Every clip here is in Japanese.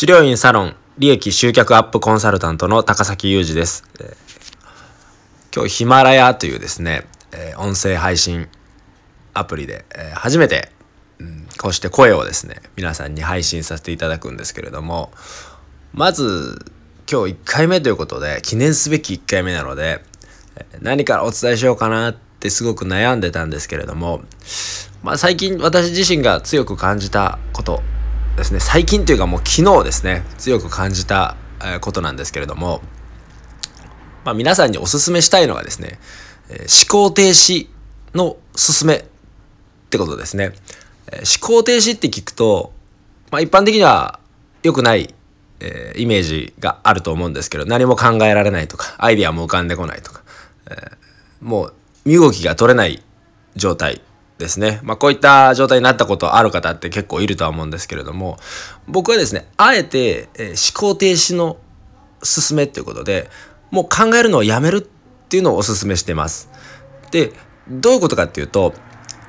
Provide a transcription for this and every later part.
治療院サロン利益集客アップコンサルタントの高崎裕二です。今日ヒマラヤというですね、え、音声配信アプリで、え、初めて、うん、こうして声をですね、皆さんに配信させていただくんですけれども、まず今日1回目ということで、記念すべき1回目なので、何からお伝えしようかなってすごく悩んでたんですけれども、まあ最近私自身が強く感じたことですね、最近というかもう昨日ですね、強く感じたことなんですけれども、まあ、皆さんにお勧めしたいのがですね、思考停止の勧めってことですね。思考停止って聞くと、まあ、一般的には良くない、えー、イメージがあると思うんですけど、何も考えられないとか、アイディアも浮かんでこないとか、えー、もう身動きが取れない状態ですね。まあ、こういった状態になったことある方って結構いるとは思うんですけれども、僕はですね、あえて、え、思考停止の勧めっていうことで、もう考えるのをやめるっていうのをお勧めしてます。で、どういうことかっていうと、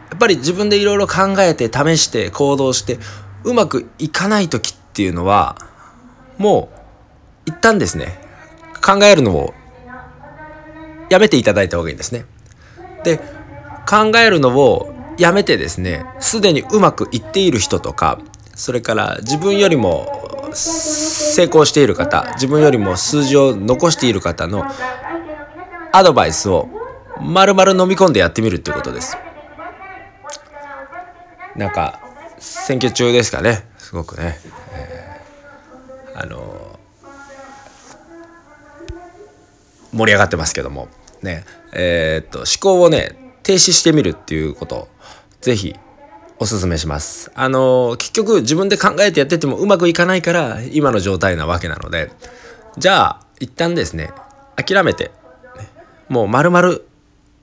やっぱり自分でいろいろ考えて試して行動してうまくいかない時っていうのはもう一旦ですね考えるのをやめていただいた方がいいんですね。で考えるのをやめてですねすでにうまくいっている人とかそれから自分よりも成功している方自分よりも数字を残している方のアドバイスを丸々飲み込んでやってみるっていうことです。なんか選挙中ですかねすごくね、えー、あのー、盛り上がってますけども。ね。えー、っと思考をね停止してみるっていうことぜひおすすめします。あのー、結局自分で考えてやっててもうまくいかないから今の状態なわけなので、じゃあ一旦ですね、諦めて、ね、もう丸々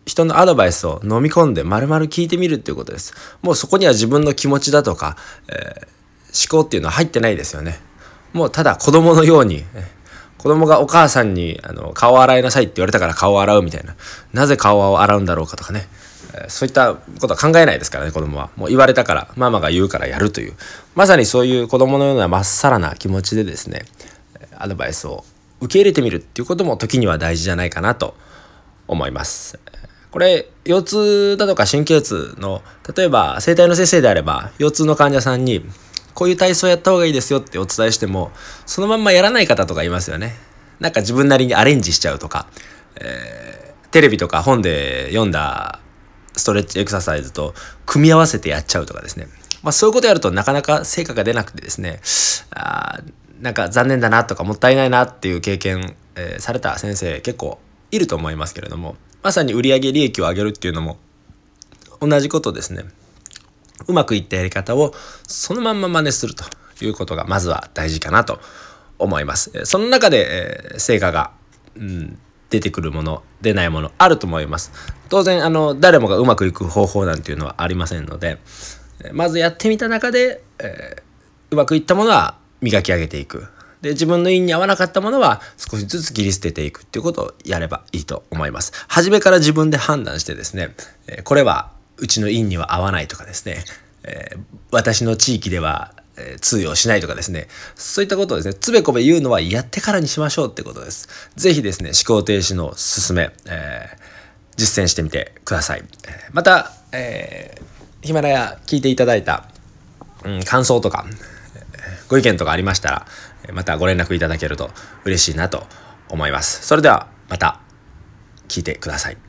人のアドバイスを飲み込んで丸々聞いてみるっていうことです。もうそこには自分の気持ちだとか、えー、思考っていうのは入ってないですよね。もうただ子供のように、子供がお母さんにあの顔を洗いなさいって言われたから顔を洗うみたいな。なぜ顔を洗うんだろうかとかね。そういったことは考えないですからね、子供は。もう言われたから、ママが言うからやるという。まさにそういう子供のようなまっさらな気持ちでですね、アドバイスを受け入れてみるっていうことも時には大事じゃないかなと思います。これ腰痛だとか神経痛の例えば整体の先生であれば腰痛の患者さんにこういう体操やった方がいいですよってお伝えしてもそのまんまやらない方とかいますよねなんか自分なりにアレンジしちゃうとか、えー、テレビとか本で読んだストレッチエクササイズと組み合わせてやっちゃうとかですねまあそういうことやるとなかなか成果が出なくてですねあなんか残念だなとかもったいないなっていう経験、えー、された先生結構いると思いますけれどもまさに売上利益を上げるっていうのも同じことですね。うまくいったやり方をそのまんま真似するということがまずは大事かなと思います。その中で、え、成果が、うん、出てくるもの出ないものあると思います。当然あの誰もがうまくいく方法なんていうのはありませんのでまずやってみた中で、えー、うまくいったものは磨き上げていくで、自分の意に合わなかったものは少しずつ切り捨てていくっていうことをやればいいと思います。初めから自分で判断してですね、えこれはうちの院には合わないとかですね、え私の地域では通用しないとかですね、そういったことをですね、つべこべ言うのはやってからにしましょうってことです。ぜひですね、思考停止の進め、えー、実践してみてください。また、えー、ヒマラヤ聞いていただいた、うん、感想とか、ご意見とかありましたら、またご連絡いただけると嬉しいなと思います。それではまた聞いてください。